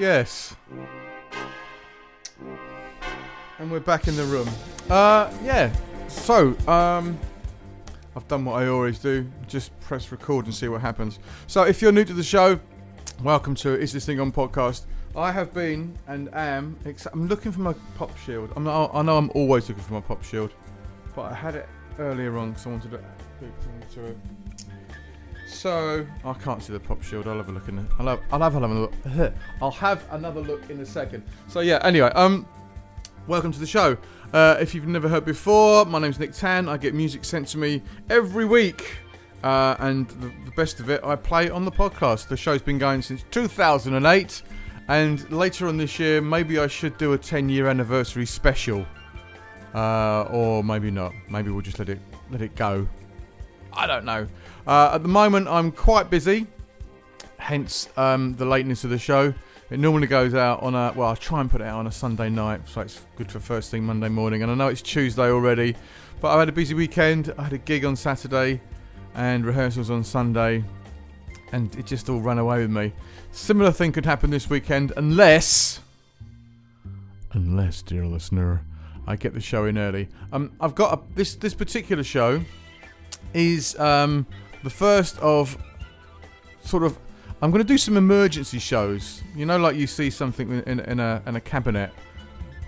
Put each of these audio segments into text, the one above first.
Yes. And we're back in the room. Uh, yeah. So, um, I've done what I always do. Just press record and see what happens. So, if you're new to the show, welcome to Is This Thing On podcast. I have been and am. Ex- I'm looking for my pop shield. I'm not, I know I'm always looking for my pop shield, but I had it earlier on because I wanted to. So I can't see the pop shield. I'll have a look in. I'll have. I'll have another look. I'll have another look in a second. So yeah. Anyway, um, welcome to the show. Uh, if you've never heard before, my name's Nick Tan. I get music sent to me every week, uh, and the, the best of it, I play on the podcast. The show's been going since 2008, and later on this year, maybe I should do a 10-year anniversary special, uh, or maybe not. Maybe we'll just let it let it go. I don't know. Uh, at the moment, I'm quite busy, hence um, the lateness of the show. It normally goes out on a well, I try and put it out on a Sunday night, so it's good for first thing Monday morning. And I know it's Tuesday already, but I had a busy weekend. I had a gig on Saturday and rehearsals on Sunday, and it just all ran away with me. Similar thing could happen this weekend, unless, unless, dear listener, I get the show in early. Um, I've got a, this this particular show is um the first of sort of I'm going to do some emergency shows. You know, like you see something in, in, a, in a cabinet,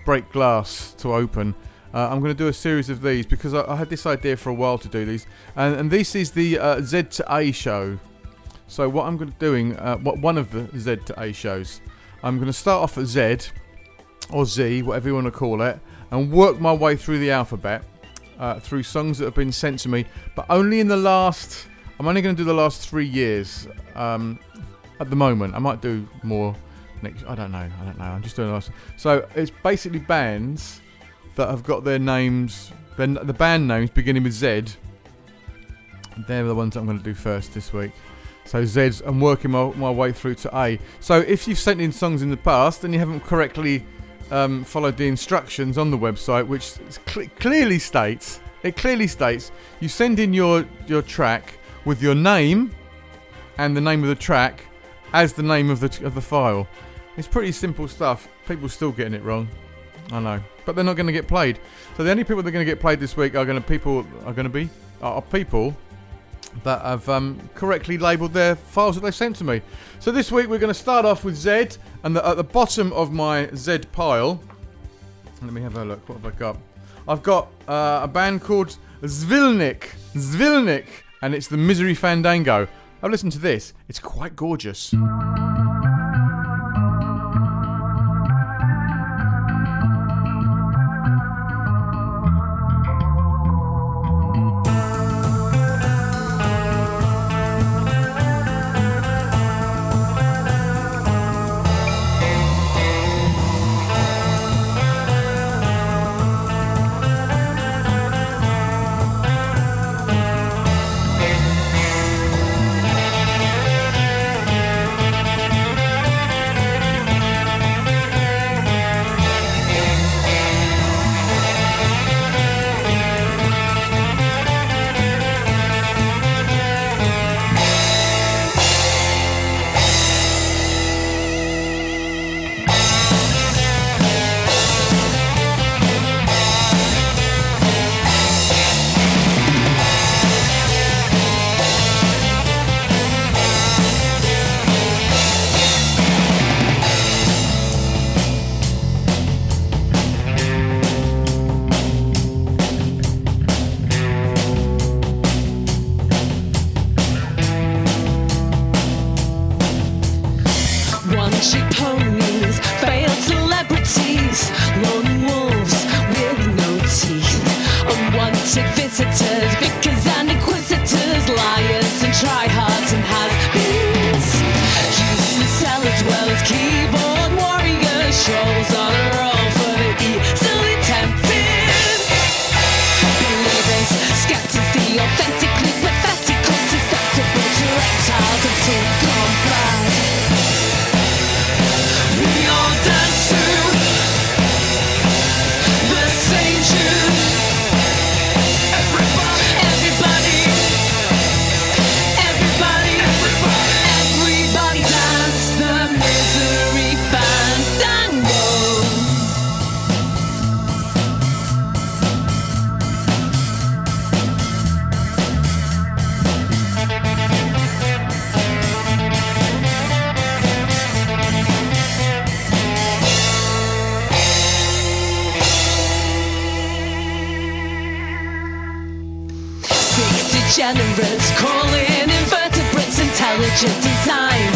break glass to open. Uh, I'm going to do a series of these because I, I, had this idea for a while to do these, and, and this is the uh, Z to A show. So what I'm going to doing, uh, what one of the Z to A shows, I'm going to start off at Z or Z, whatever you want to call it, and work my way through the alphabet uh, through songs that have been sent to me, but only in the last. I'm only going to do the last three years. Um, at the moment. I might do more next. I don't know. I don't know. I'm just doing last. So it's basically bands that have got their names, then the band names beginning with Z. They're the ones I'm going to do first this week. So Z's. I'm working my, my way through to A. So if you've sent in songs in the past and you haven't correctly um, followed the instructions on the website, which cl- clearly states it clearly states you send in your your track with your name and the name of the track as the name of the of the file. It's pretty simple stuff. People still getting it wrong. I know, but they're not going to get played. So the only people that are going to get played this week are going to people are going to be are people that have um, correctly labelled their files that they sent to me. So this week we're going to start off with Z, and the, at the bottom of my Z pile, let me have a look. What have I got? I've got uh, a band called Zvilnik, Zvilnik, and it's the Misery Fandango. I've listened to this. It's quite gorgeous. Generous, calling invertebrates intelligent designs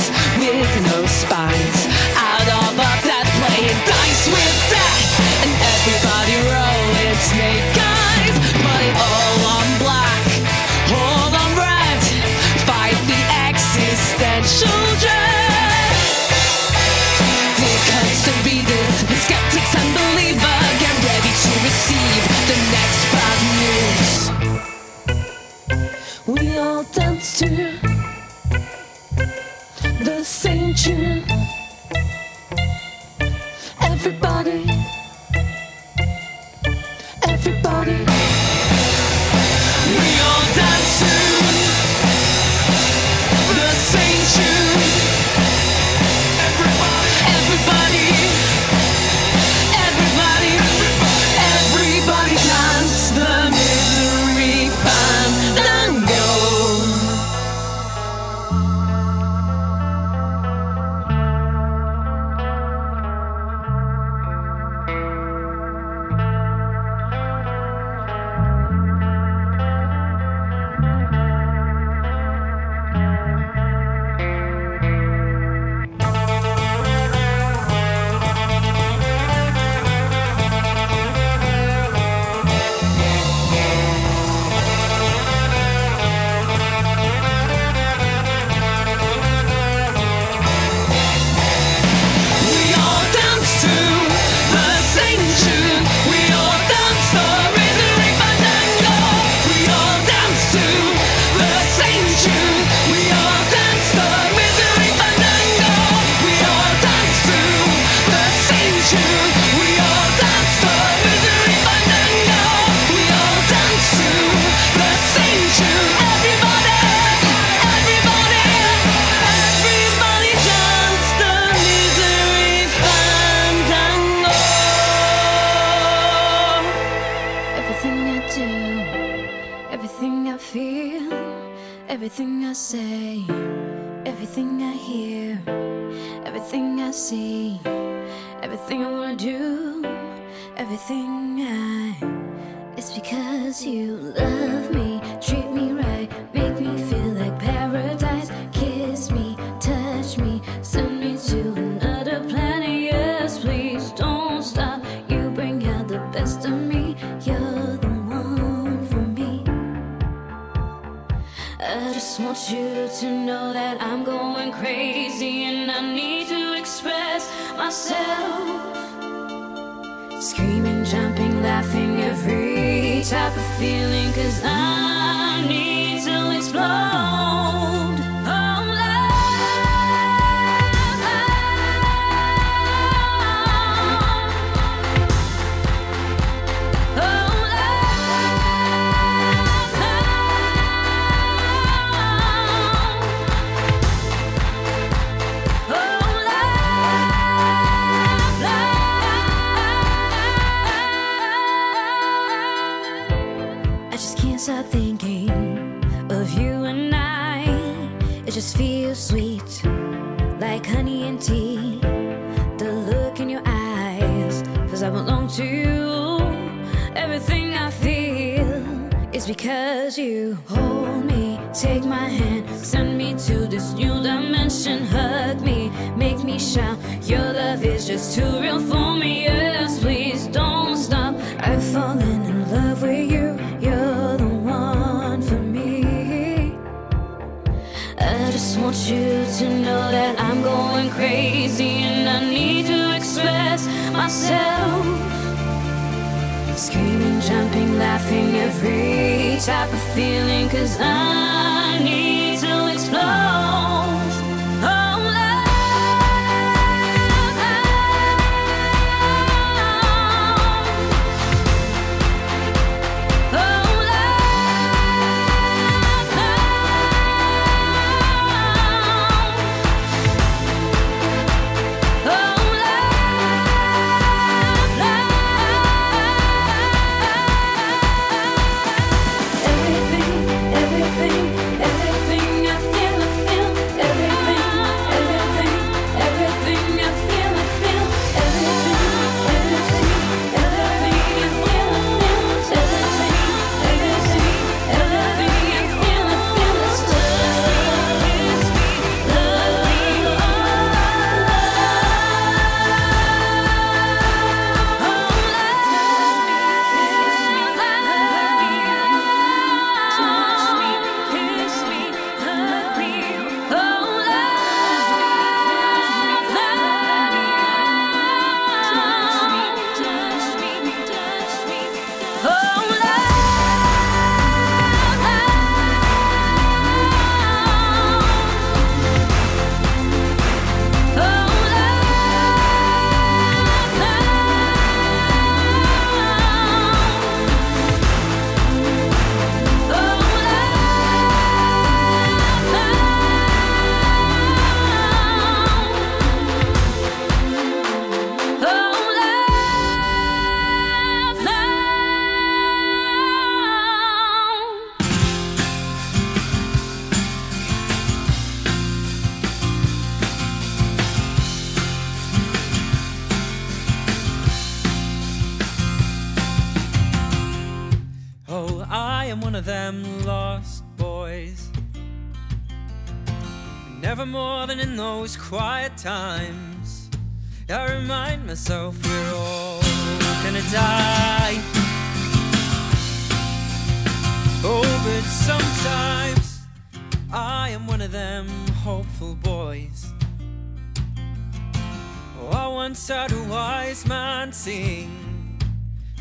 wise man sing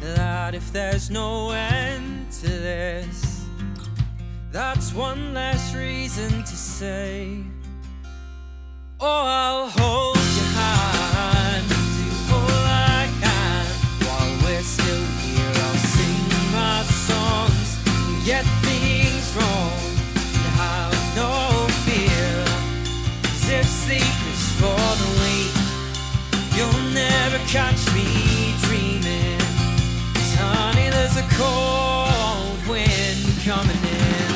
that if there's no end to this, that's one less reason to say, Oh, I'll hold your hand, do all I can while we're still here. I'll sing my songs, get things wrong, catch me dreaming. honey, there's a cold wind coming in.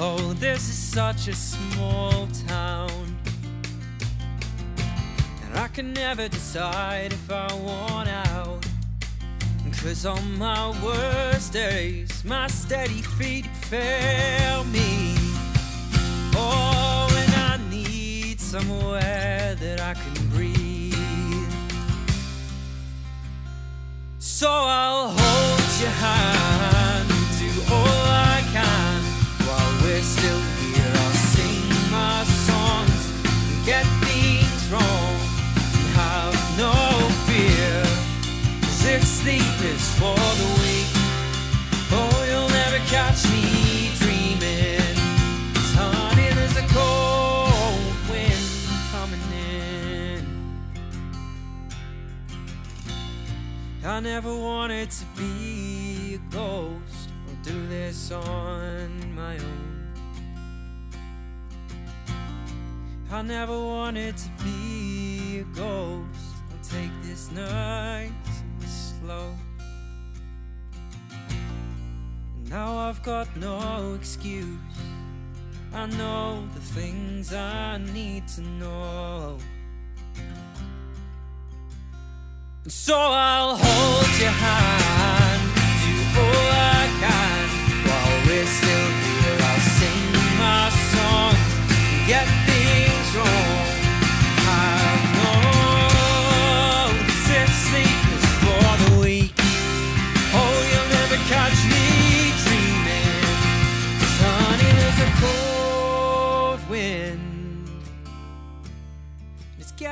Oh, this is such a small town. And I can never decide if I want out. Cause on my worst days, my steady feet fail me. Oh, and I need somewhere that I can breathe. So I'll hold your hand, do all I can while we're still here. I'll sing my songs, and get sleep is for the weak, oh, you'll never catch me dreaming. 'Cause honey, there's a cold wind coming in. I never wanted to be a ghost or do this on my own. I never wanted to be a ghost. I'll take this and. Now I've got no excuse. I know the things I need to know. So I'll hold your hand, do all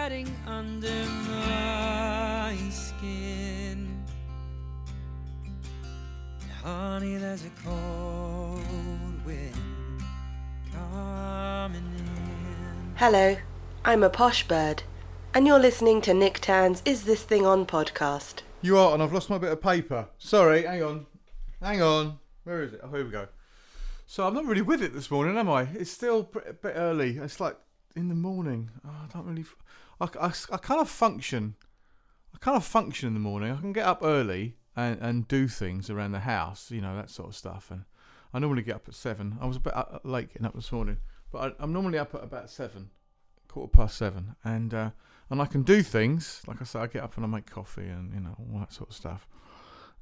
getting under my skin. Honey, there's a cold wind coming in. Hello, I'm a posh bird, and you're listening to Nick Tan's Is This Thing On podcast. You are, and I've lost my bit of paper. Sorry, hang on. Hang on. Where is it? Oh, here we go. So I'm not really with it this morning, am I? It's still a bit early. It's like in the morning. Oh, I don't really. f- I, I, I kind of function. I kind of function in the morning. I can get up early and, and do things around the house, you know, that sort of stuff. And I normally get up at seven. I was a bit uh, late getting up this morning, but I, I'm normally up at about seven, quarter past seven, and uh, and I can do things. Like I say, I get up and I make coffee and you know all that sort of stuff.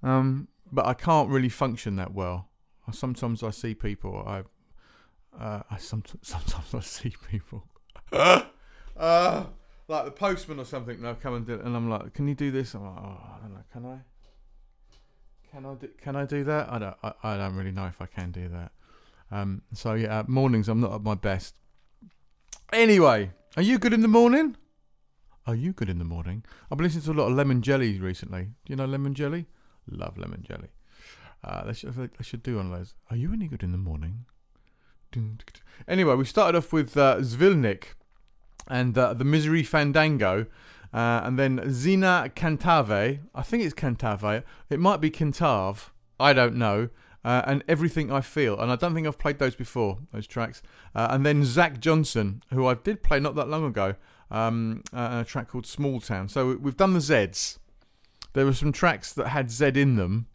Um, but I can't really function that well. Sometimes I see people. I, uh, I sometimes sometimes I see people. uh, like the postman or something. They'll come and do it, and I'm like, "Can you do this?" I'm like, "Oh, I don't know. Can I? Can I do? Can I do that? I don't. I, I don't really know if I can do that. Um, so yeah, uh, mornings I'm not at my best. Anyway, are you good in the morning? Are you good in the morning? I've been listening to a lot of lemon jelly recently. Do you know lemon jelly? Love lemon jelly. Uh, they, should, they should do one of those. Are you any good in the morning? Anyway, we started off with uh, Zvilnik and uh, the Misery Fandango, uh, and then Zina Cantave. I think it's Cantave. It might be Cantave. I don't know. Uh, and Everything I Feel. And I don't think I've played those before, those tracks. Uh, and then Zach Johnson, who I did play not that long ago, um, uh, a track called Small Town. So we've done the Zs. There were some tracks that had Z in them,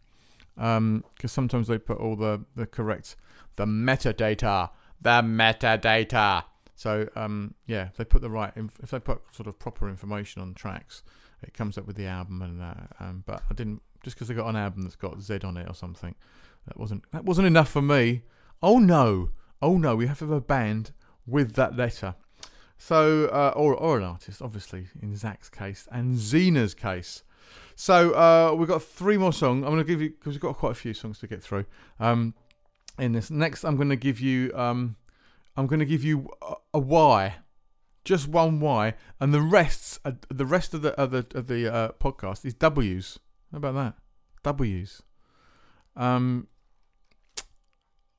because sometimes they put all the, the correct, the metadata, the metadata. So um, yeah, if they put the right, inf- if they put sort of proper information on tracks, it comes up with the album and that. Um, but I didn't just because they got an album that's got Z on it or something. That wasn't that wasn't enough for me. Oh no, oh no, we have to have a band with that letter. So uh, or or an artist, obviously in Zach's case and Zena's case. So uh, we've got three more songs. I'm going to give you because we've got quite a few songs to get through. Um, in this next, I'm going to give you um, I'm going to give you a why, just one why, and the rest uh, the rest of the of the, of the uh, podcast is W's. How about that? W's. Um,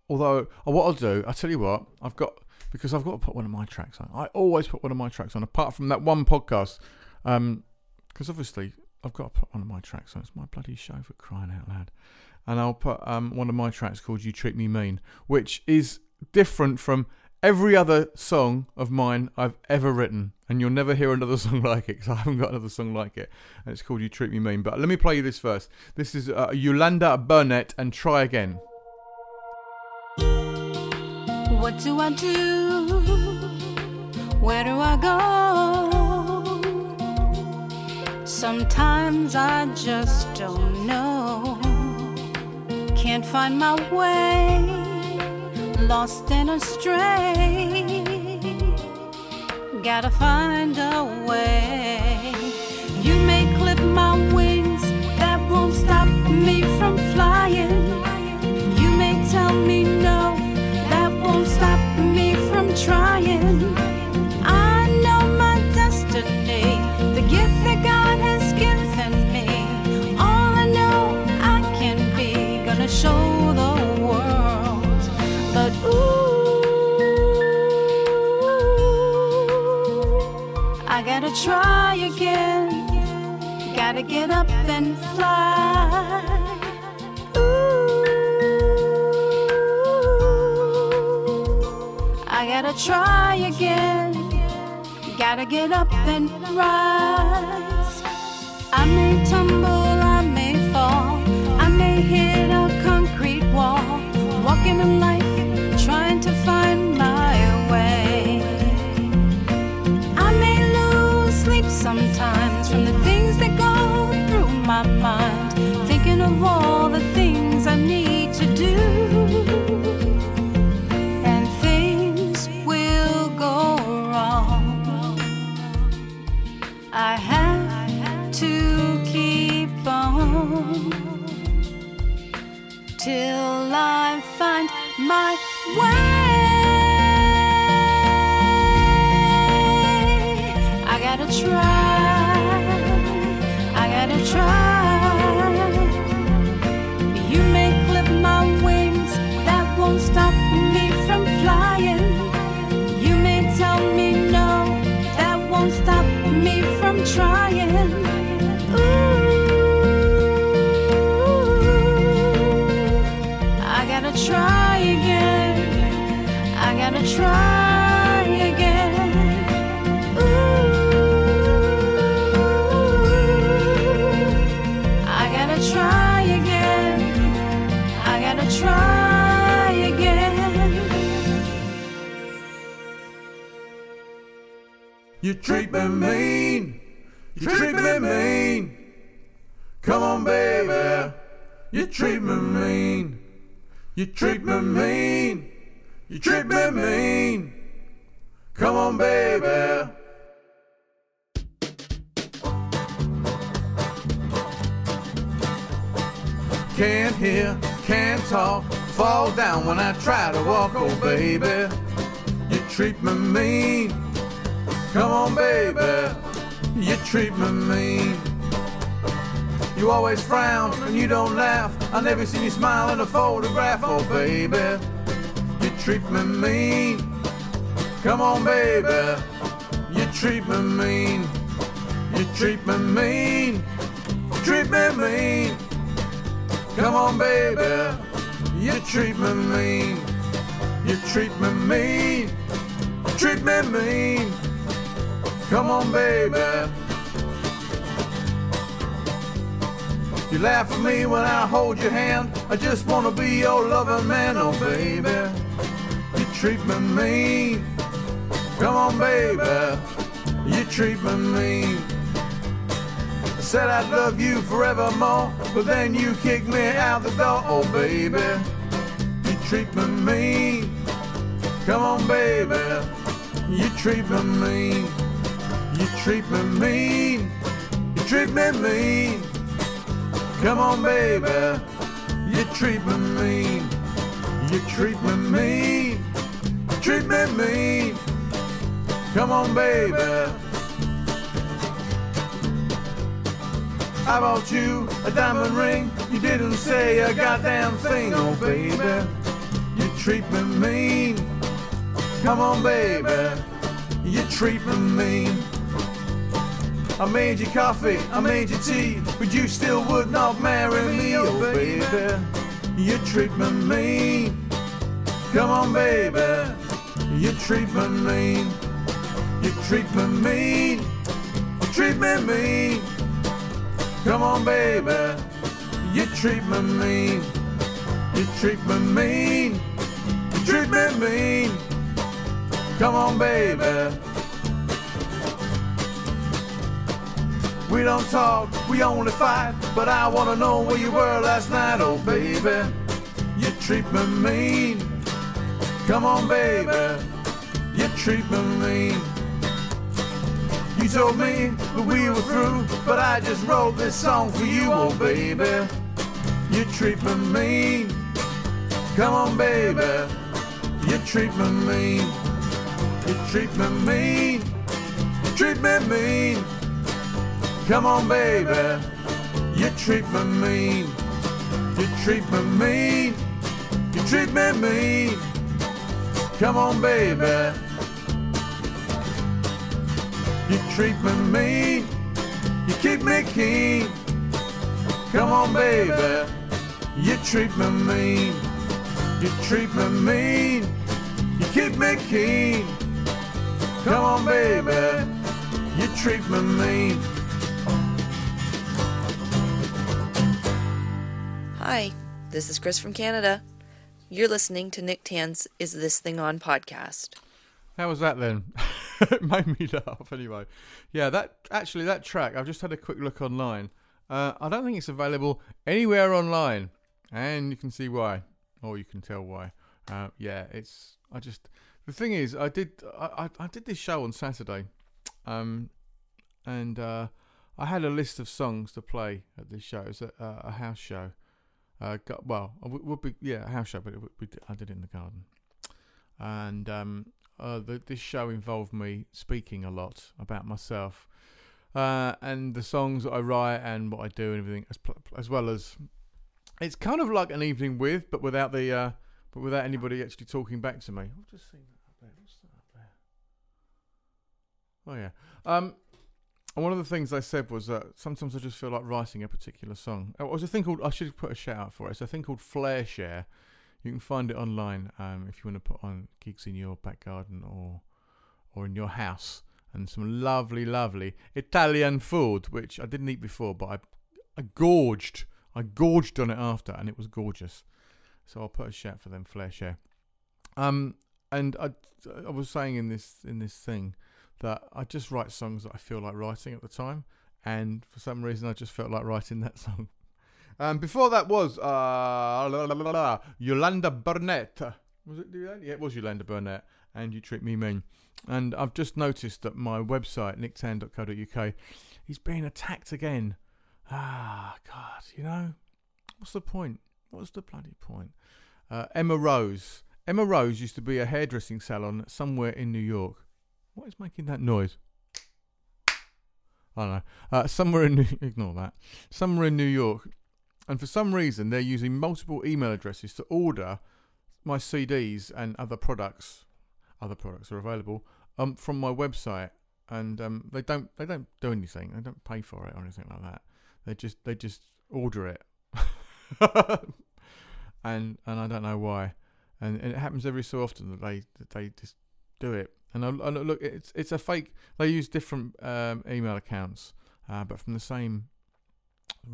although uh, what I'll do, I'll tell you what, I've got because I've got to put one of my tracks on. I always put one of my tracks on, apart from that one podcast. Um, because obviously I've got to put one of my tracks on. It's my bloody show for crying out loud. And I'll put um, one of my tracks called You Treat Me Mean, which is different from every other song of mine I've ever written. And you'll never hear another song like it because I haven't got another song like it. And it's called You Treat Me Mean. But let me play you this first. This is uh, Yolanda Burnett and Try Again. What do I do? Where do I go? Sometimes I just don't know. Can't find my way, lost and astray. Gotta find a way. You may clip my wings, that won't stop me from flying. You may tell me no, that won't stop me from trying. Gotta try again. Gotta get up and fly. Ooh, I gotta try again. Gotta get up and rise. I may tumble, my treat me mean. You treat me mean. Come on, baby. You treat me mean. You treat me mean. You treat me mean. Come on, baby. Can't hear, can't talk, fall down when I try to walk, oh baby. You treat me mean. Come on, baby, you treat me mean. You always frown and you don't laugh. I never seen you smile in a photograph, oh baby. You treat me mean. Come on, baby, you treat me mean. You treat me mean. Treat me mean. Come on, baby, you treat me mean. You treat me mean. Treat me mean. Come on, baby. You laugh at me when I hold your hand. I just wanna be your loving man, oh baby. You treat me mean. Come on, baby, you treat me mean. I said I'd love you forevermore, but then you kicked me out the door. Oh, baby, you treat me mean. Come on, baby, you treat me mean. You treat me mean. You treat me mean. Come on, baby, you treat me mean. You treat me mean. You treat me mean. Come on, baby. I bought you a diamond ring. You didn't say a goddamn thing, oh baby. You treat me mean. Come on, baby. You treat me mean. I made you coffee, I made you tea, but you still would not marry me, oh baby. You treat me mean. Come on, baby. You treat me mean. You treat me mean. You treat me mean. Come on, baby. You treat me mean. You treat me mean. You treat me mean. Come on, baby. We don't talk, we only fight. But I wanna know where you were last night, oh baby. You treat me mean. Come on, baby. You treat me mean. You told me that we were through, but I just wrote this song for you, oh baby. You treat me mean. Come on, baby. You treat me mean. You treat me mean. Treat me mean. Come on, baby. You treat me mean. You treat me mean. You treat me mean. Come on, baby. You treat me mean. You keep me keen. Come on, baby. You treat me mean. You treat me mean. You keep me keen. Come on, baby. You treat me mean. Hi, this is Chris from Canada. You're listening to Nick Tan's Is This Thing On podcast. How was that then? it made me laugh anyway. Yeah, that actually that track. I've just had a quick look online. Uh, I don't think it's available anywhere online, and you can see why, or you can tell why. Uh, yeah, it's. I just the thing is, I did I, I, I did this show on Saturday, um, and uh, I had a list of songs to play at this show. It's a, uh, a house show. Uh, got, well, it would- be yeah a house show, but I did it in the garden, and um, uh, the, this show involved me speaking a lot about myself uh, and the songs that I write and what I do and everything, as, as well as it's kind of like an evening with, but without the uh, but without anybody actually talking back to me. I've just seen that up there. What's that up there? Oh yeah. Um, and one of the things I said was that sometimes I just feel like writing a particular song. It was a thing called I should put a shout out for it. It's a thing called Flare Share. You can find it online um, if you want to put on gigs in your back garden or or in your house, and some lovely, lovely Italian food, which I didn't eat before, but I I gorged. I gorged on it after, and it was gorgeous. So I'll put a shout for them, Flare Share. Um, and I, I was saying in this in this thing that I just write songs that I feel like writing at the time, and for some reason I just felt like writing that song. Um, before that was uh, la, la, la, la, la, Yolanda Burnett. Was it Yolanda? Yeah, it was Yolanda Burnett. And you treat me mean. And I've just noticed that my website nicktan.co.uk is being attacked again. Ah, God, you know, what's the point? What's the bloody point? Uh, Emma Rose. Emma Rose used to be a hairdressing salon somewhere in New York. What is making that noise? I don't know. Uh, somewhere in New, ignore that. Somewhere in New York, and for some reason they're using multiple email addresses to order my CDs and other products. Other products are available um, from my website, and um, they don't they don't do anything. They don't pay for it or anything like that. They just they just order it, and and I don't know why. And, and it happens every so often that they that they just do it. And I, I look, it's it's a fake. They use different um, email accounts, uh, but from the same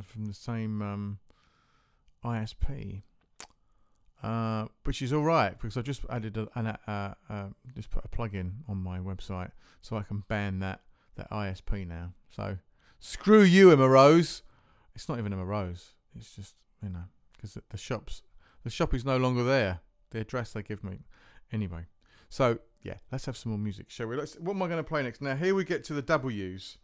from the same um, ISP. uh, which is all right because I just added a, an, uh, just put a plug-in on my website so I can ban that that ISP now. So screw you, Emma Rose. It's not even Emma Rose. It's just you know because the shops the shop is no longer there. The address they give me anyway. So yeah, let's have some more music, shall we? Let's. What am I going to play next? Now here we get to the W's.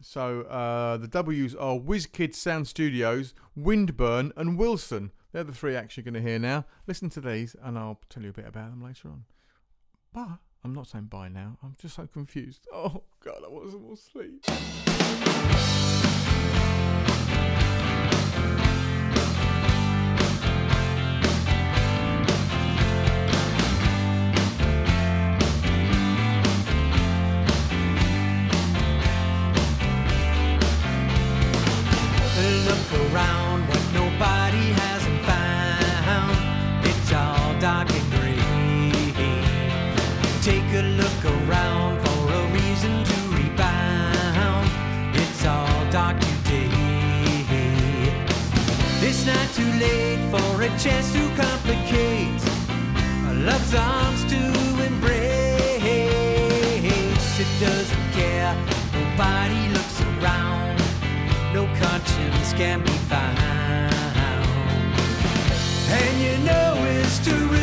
So uh, the W's are WizKid Sound Studios, Windburn, and Wilson. They're the three acts you're going to hear now. Listen to these, and I'll tell you a bit about them later on. But I'm not saying bye now. I'm just so confused. Oh God, I want some more sleep. A chance to complicate. A love's arms to embrace. It doesn't care. Nobody looks around no conscience can be found. And you know it's true.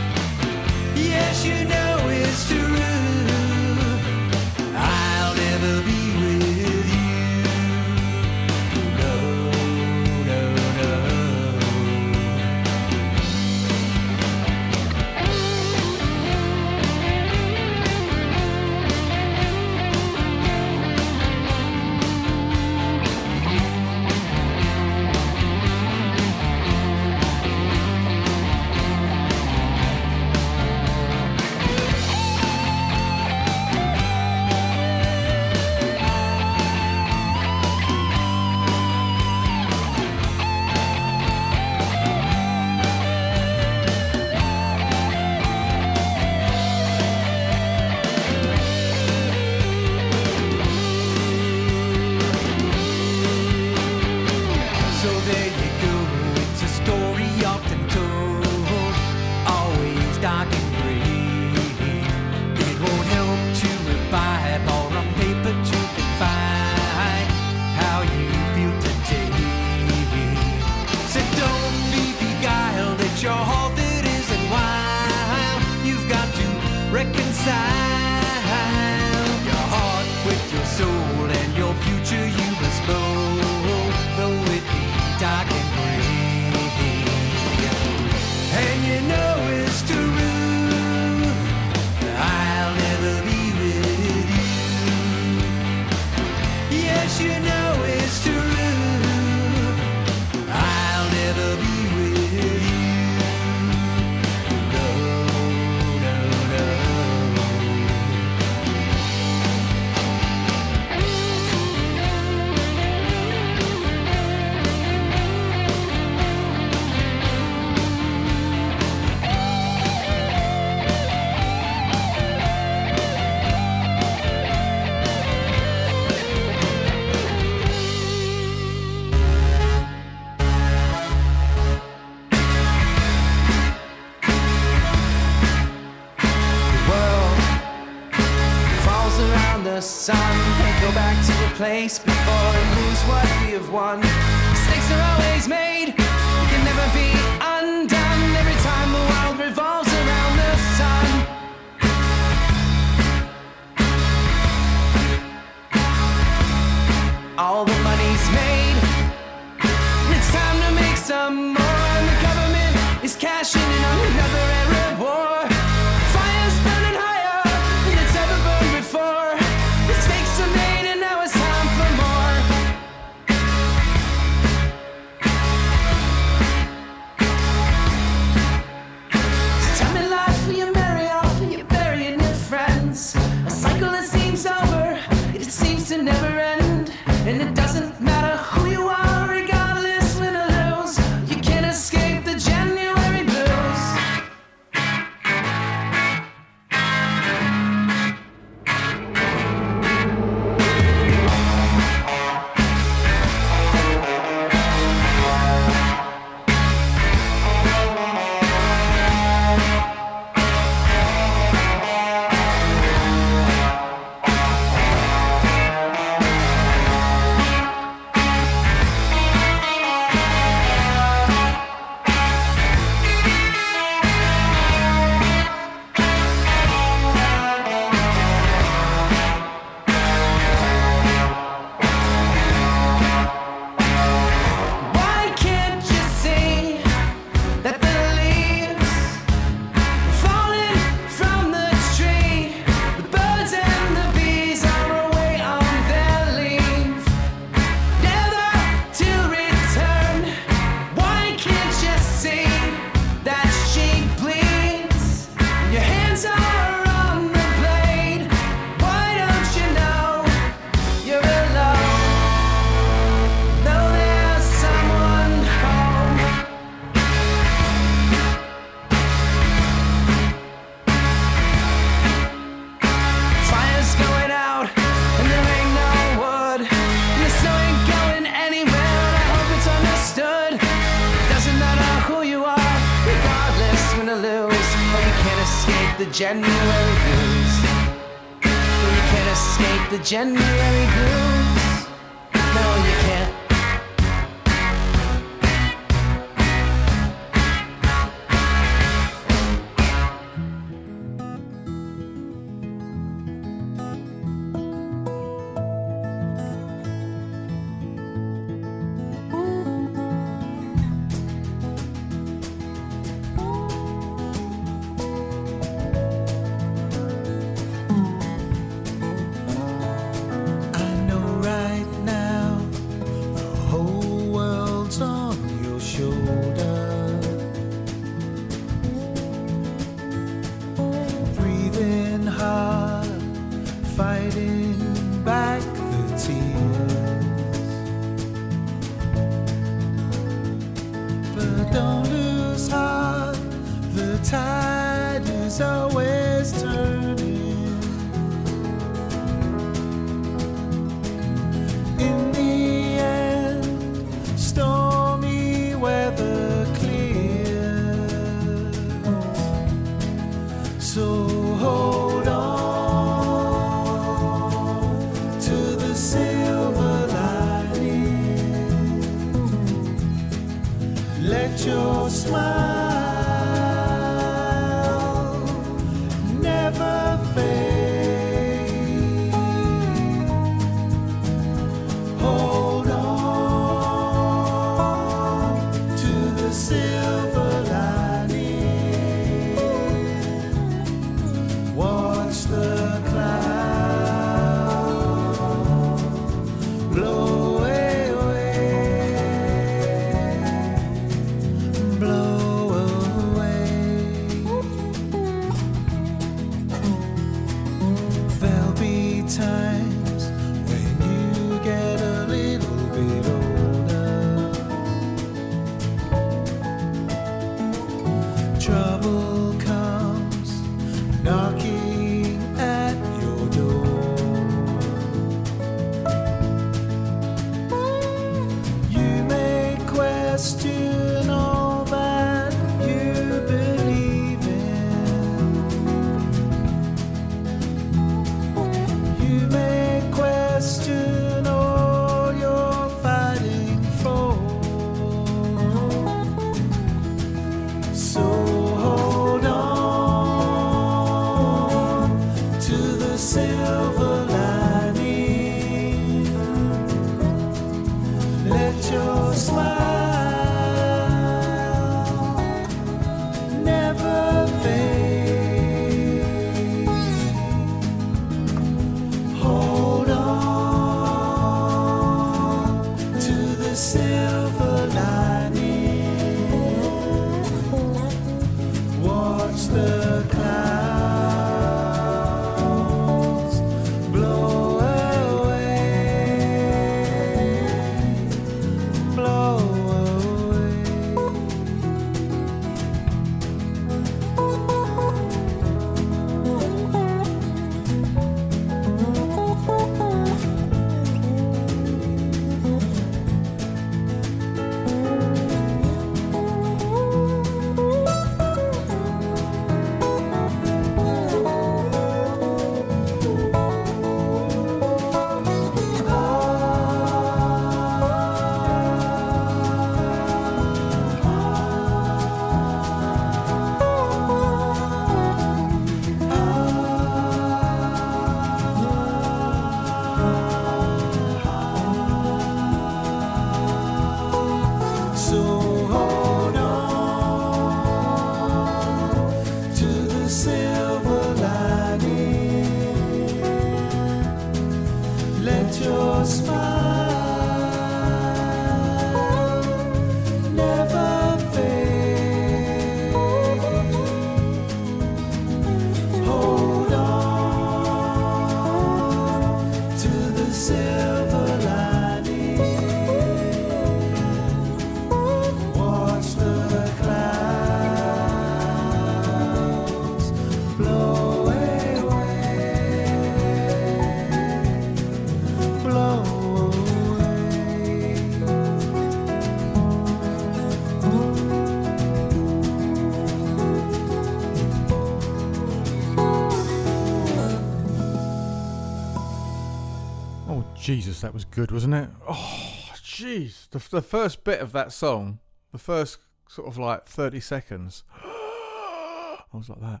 Jesus, that was good, wasn't it? Oh jeez, the, the first bit of that song, the first sort of like thirty seconds, I was like that.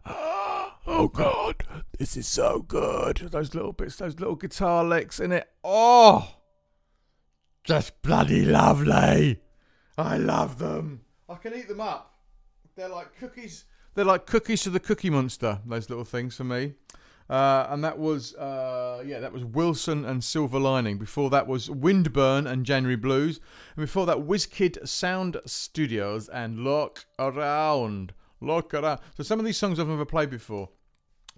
Oh God, this is so good. Those little bits, those little guitar licks in it. Oh, just bloody lovely. I love them. I can eat them up. They're like cookies. They're like cookies to the Cookie Monster. Those little things for me. Uh, and that was uh, yeah, that was Wilson and Silver Lining. Before that was Windburn and January Blues, and before that WizKid Sound Studios and Look Around, Look Around. So some of these songs I've never played before.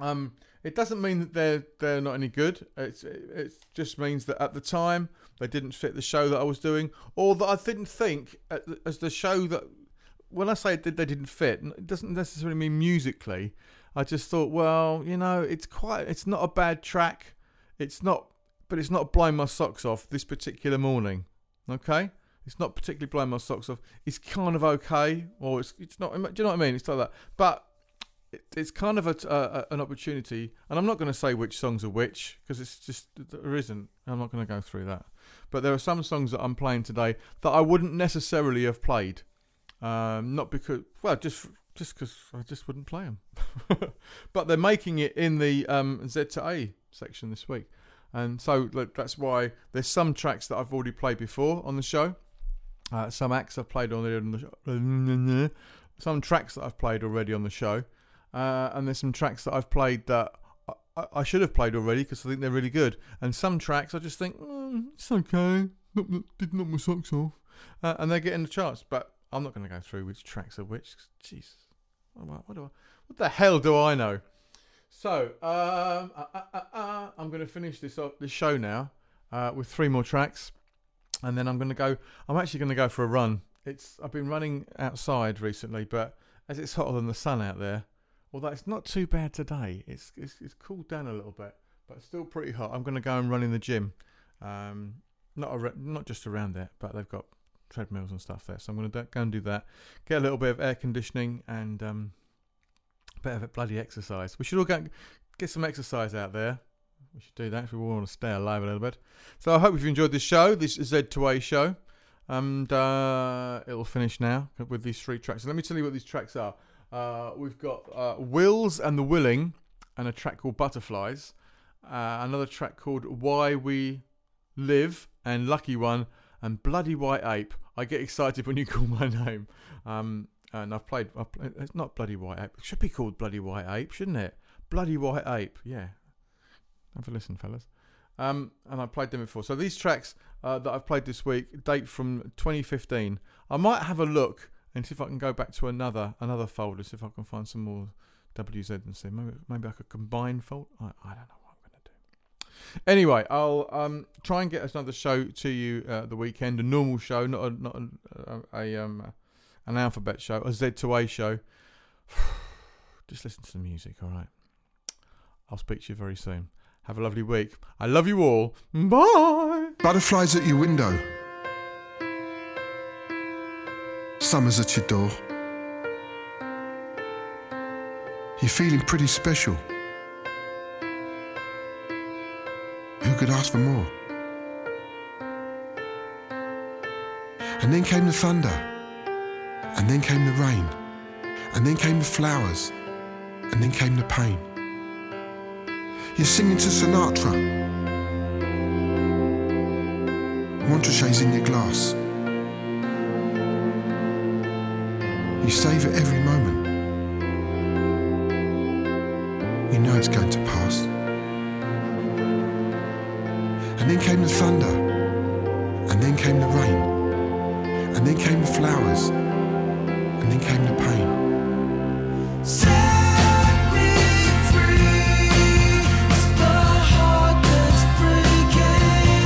Um, it doesn't mean that they're they're not any good. It's, it just means that at the time they didn't fit the show that I was doing, or that I didn't think as the show that. When I say that they didn't fit, it doesn't necessarily mean musically. I just thought, well, you know, it's quite, it's not a bad track. It's not, but it's not blowing my socks off this particular morning. Okay, it's not particularly blowing my socks off. It's kind of okay, or it's it's not. Do you know what I mean? It's like that, but it, it's kind of a, an opportunity, and I'm not going to say which songs are which because it's just there isn't. I'm not going to go through that. But there are some songs that I'm playing today that I wouldn't necessarily have played. Um, not because, well, just just because I just wouldn't play them. but they're making it in the um, Z to A section this week, and so look, that's why there's some tracks that I've already played before on the show. Uh, some acts I've played on the. Some tracks that I've played already on the show, uh, and there's some tracks that I've played that I, I, I should have played already because I think they're really good. And some tracks I just think mm, it's okay, not, not, did knock my socks off, uh, and they're getting the charts. But I'm not going to go through which tracks are which. Jesus, what, what do I, what the hell do I know? So um, uh, uh, uh, uh, I'm going to finish this off, this show now uh, with three more tracks, and then I'm going to go. I'm actually going to go for a run. It's I've been running outside recently, but as it's hotter than the sun out there, although it's not too bad today, it's it's, it's cooled down a little bit, but still pretty hot. I'm going to go and run in the gym, um, not ar- not just around there, but they've got treadmills and stuff there. So I'm going to go and do that, get a little bit of air conditioning and um, a bit of bloody exercise. We should all go get some exercise out there. We should do that if we all want to stay alive a little bit. So I hope you've enjoyed this show. This Z2A show. And uh, it'll finish now with these three tracks. So let me tell you what these tracks are. Uh, we've got uh, Wills and the Willing, and a track called Butterflies. Uh, another track called Why We Live, and Lucky One, and Bloody White Ape. I get excited when you call my name. Um, and I've played. I've played it's not bloody white ape. It should be called bloody white ape, shouldn't it? Bloody white ape. Yeah. Have a listen, fellas. Um, and I played them before. So these tracks uh, that I've played this week date from 2015. I might have a look and see if I can go back to another another folder, see if I can find some more WZ and see maybe maybe I could combine fold. I, I don't know what I'm gonna do. Anyway, I'll um, try and get another show to you uh, the weekend, a normal show, not a not a, a, a um an alphabet show, a Z2A show. Just listen to the music, all right. I'll speak to you very soon. Have a lovely week. I love you all. Bye. Butterflies at your window. Summer's at your door. You're feeling pretty special. Who could ask for more? And then came the thunder. And then came the rain. And then came the flowers. And then came the pain. You're singing to Sinatra. Montrachet's in your glass. You savour every moment. You know it's going to pass. And then came the thunder. And then came the rain. And then came the flowers. And then came the pain. Set me free. It's the heart that's breaking.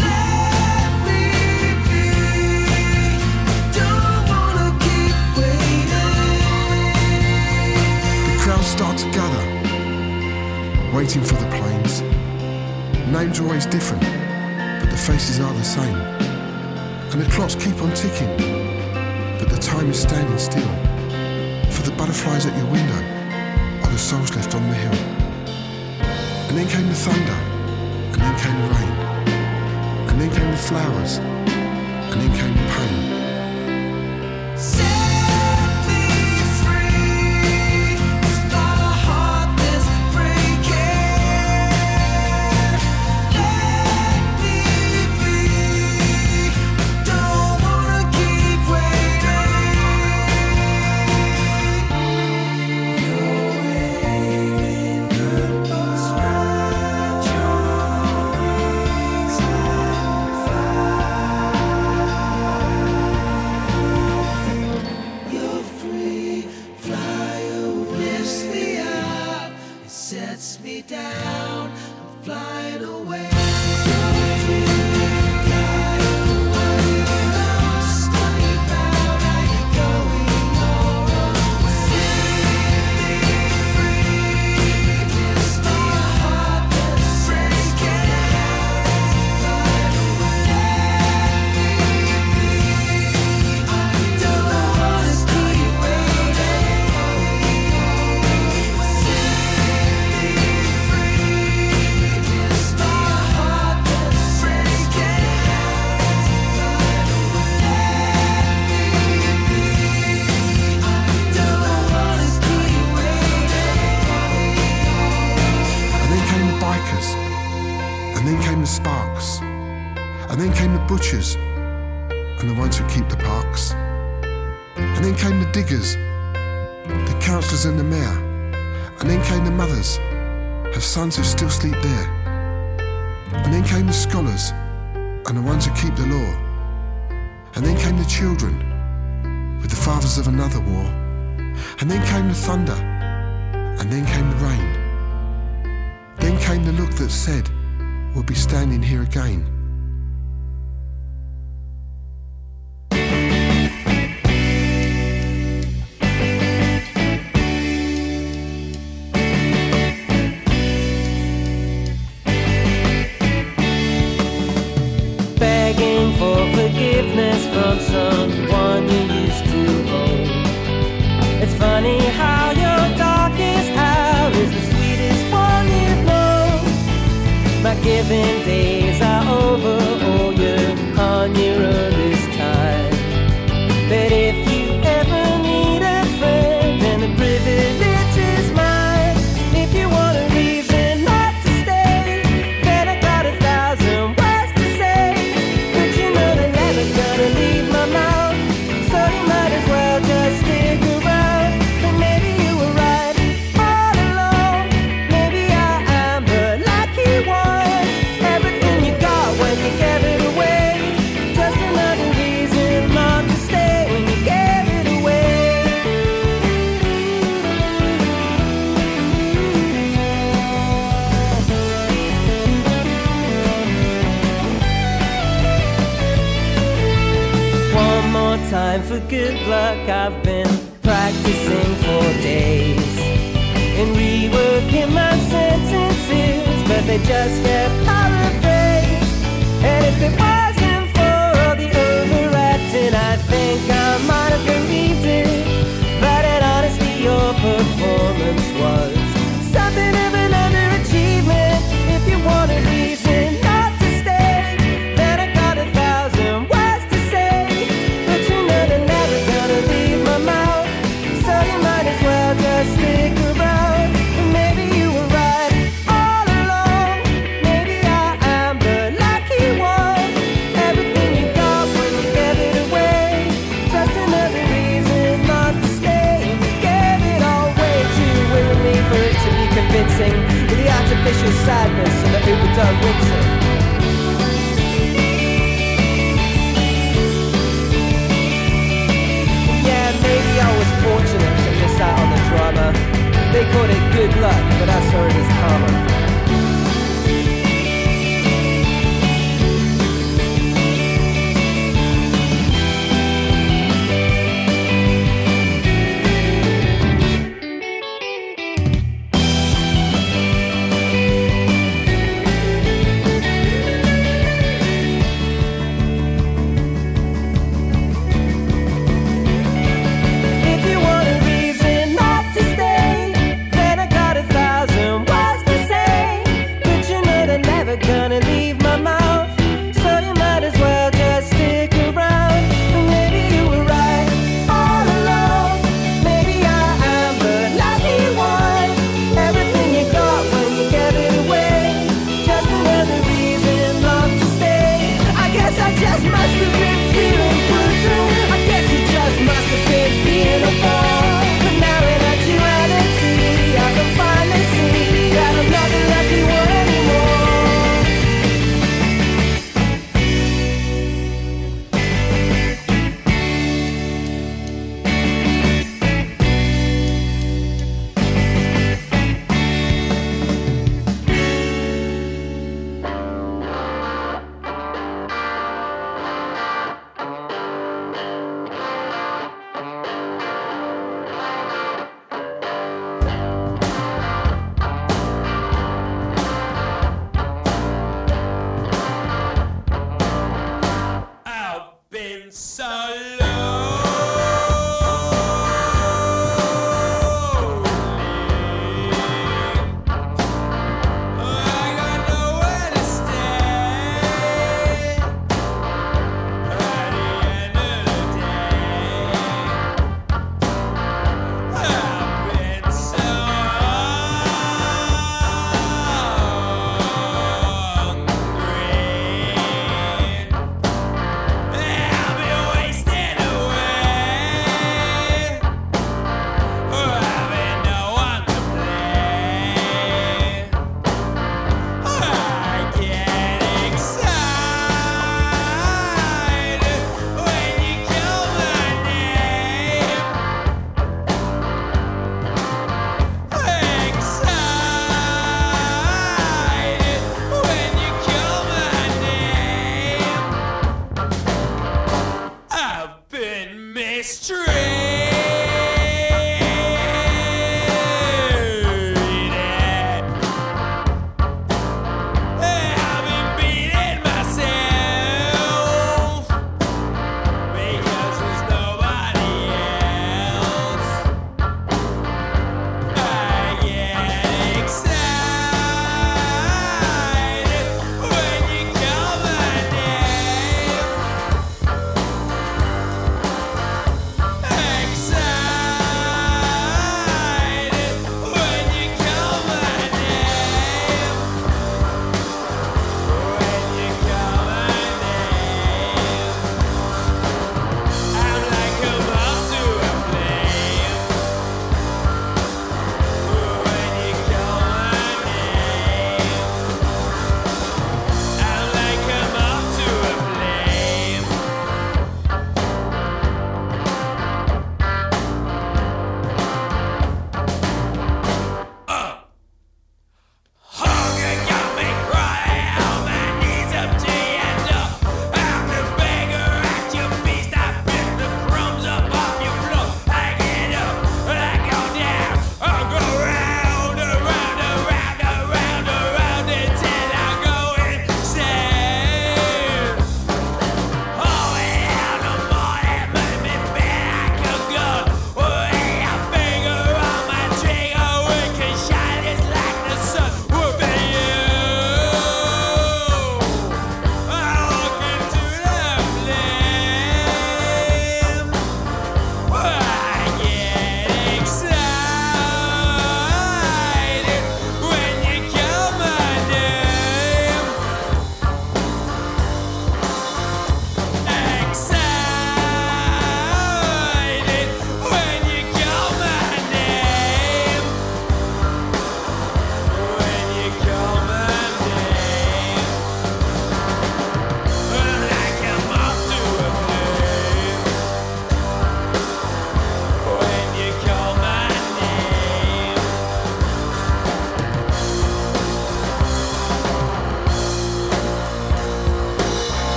Let me be. Don't wanna keep waiting. Crowds start to gather, waiting for the. Names are always different, but the faces are the same. And the clocks keep on ticking, but the time is standing still. For the butterflies at your window are the souls left on the hill. And then came the thunder, and then came the rain, and then came the flowers,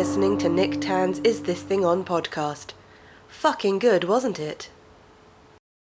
listening to Nick Tan's Is This Thing On podcast. Fucking good, wasn't it?